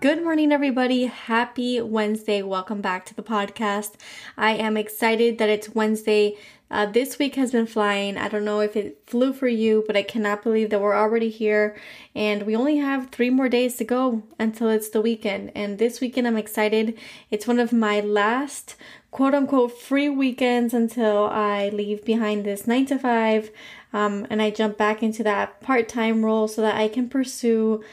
Good morning, everybody. Happy Wednesday. Welcome back to the podcast. I am excited that it's Wednesday. Uh, this week has been flying. I don't know if it flew for you, but I cannot believe that we're already here and we only have three more days to go until it's the weekend. And this weekend, I'm excited. It's one of my last quote unquote free weekends until I leave behind this nine to five um, and I jump back into that part time role so that I can pursue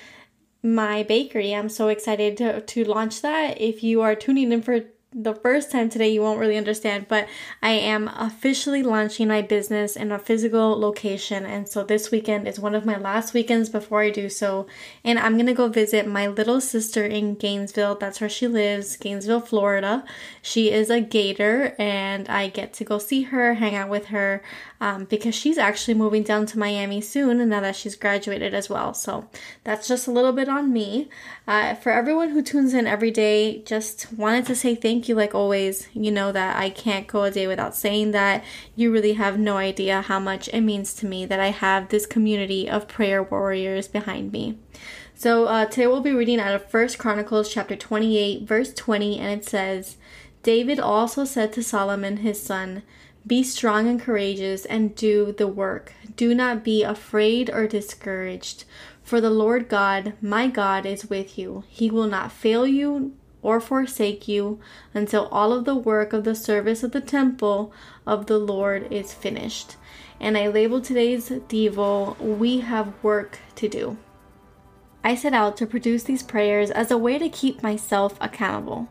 my bakery. I'm so excited to, to launch that. If you are tuning in for the first time today, you won't really understand, but I am officially launching my business in a physical location. And so this weekend is one of my last weekends before I do so. And I'm going to go visit my little sister in Gainesville. That's where she lives, Gainesville, Florida. She is a gator, and I get to go see her, hang out with her, um, because she's actually moving down to Miami soon, and now that she's graduated as well. So that's just a little bit on me. Uh, for everyone who tunes in every day, just wanted to say thank you like always. You know that I can't go a day without saying that. You really have no idea how much it means to me that I have this community of prayer warriors behind me. So uh, today we'll be reading out of First Chronicles chapter 28, verse 20, and it says, David also said to Solomon his son, Be strong and courageous and do the work. Do not be afraid or discouraged, for the Lord God, my God, is with you. He will not fail you or forsake you until all of the work of the service of the temple of the Lord is finished. And I label today's Devo, We Have Work to Do. I set out to produce these prayers as a way to keep myself accountable.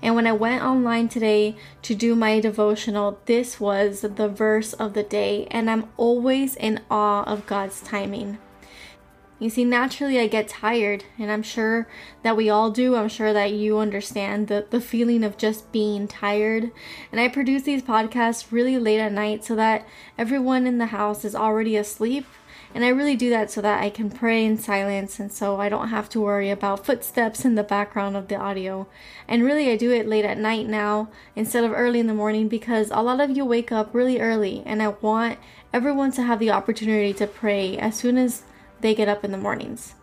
And when I went online today to do my devotional, this was the verse of the day, and I'm always in awe of God's timing. You see, naturally I get tired, and I'm sure that we all do. I'm sure that you understand the, the feeling of just being tired. And I produce these podcasts really late at night so that everyone in the house is already asleep. And I really do that so that I can pray in silence and so I don't have to worry about footsteps in the background of the audio. And really, I do it late at night now instead of early in the morning because a lot of you wake up really early, and I want everyone to have the opportunity to pray as soon as they get up in the mornings.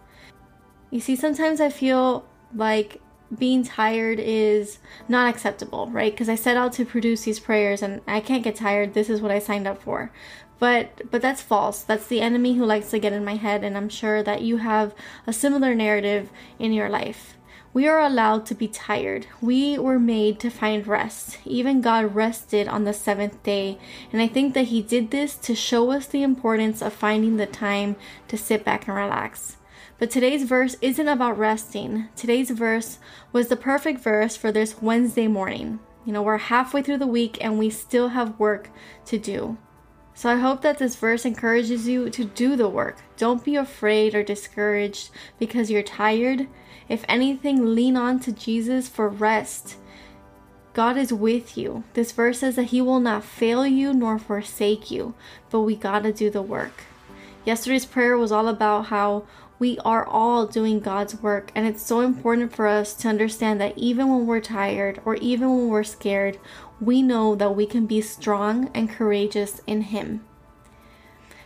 You see, sometimes I feel like being tired is not acceptable, right? Because I set out to produce these prayers and I can't get tired. This is what I signed up for. But but that's false. That's the enemy who likes to get in my head and I'm sure that you have a similar narrative in your life. We are allowed to be tired. We were made to find rest. Even God rested on the seventh day. And I think that He did this to show us the importance of finding the time to sit back and relax. But today's verse isn't about resting. Today's verse was the perfect verse for this Wednesday morning. You know, we're halfway through the week and we still have work to do. So I hope that this verse encourages you to do the work. Don't be afraid or discouraged because you're tired. If anything, lean on to Jesus for rest. God is with you. This verse says that He will not fail you nor forsake you, but we gotta do the work. Yesterday's prayer was all about how we are all doing God's work, and it's so important for us to understand that even when we're tired or even when we're scared, we know that we can be strong and courageous in Him.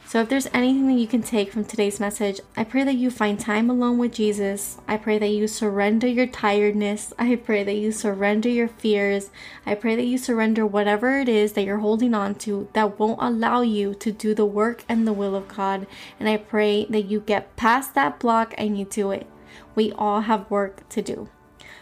So, if there's anything that you can take from today's message, I pray that you find time alone with Jesus. I pray that you surrender your tiredness. I pray that you surrender your fears. I pray that you surrender whatever it is that you're holding on to that won't allow you to do the work and the will of God. And I pray that you get past that block and you do it. We all have work to do.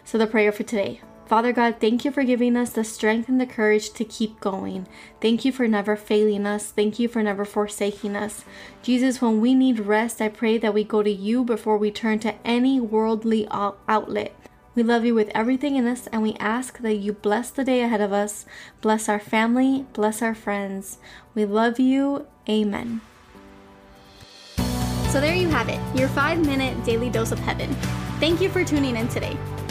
So, the prayer for today Father God, thank you for giving us the strength and the courage to keep going. Thank you for never failing us. Thank you for never forsaking us. Jesus, when we need rest, I pray that we go to you before we turn to any worldly outlet. We love you with everything in us, and we ask that you bless the day ahead of us, bless our family, bless our friends. We love you. Amen. So there you have it, your five minute daily dose of heaven. Thank you for tuning in today.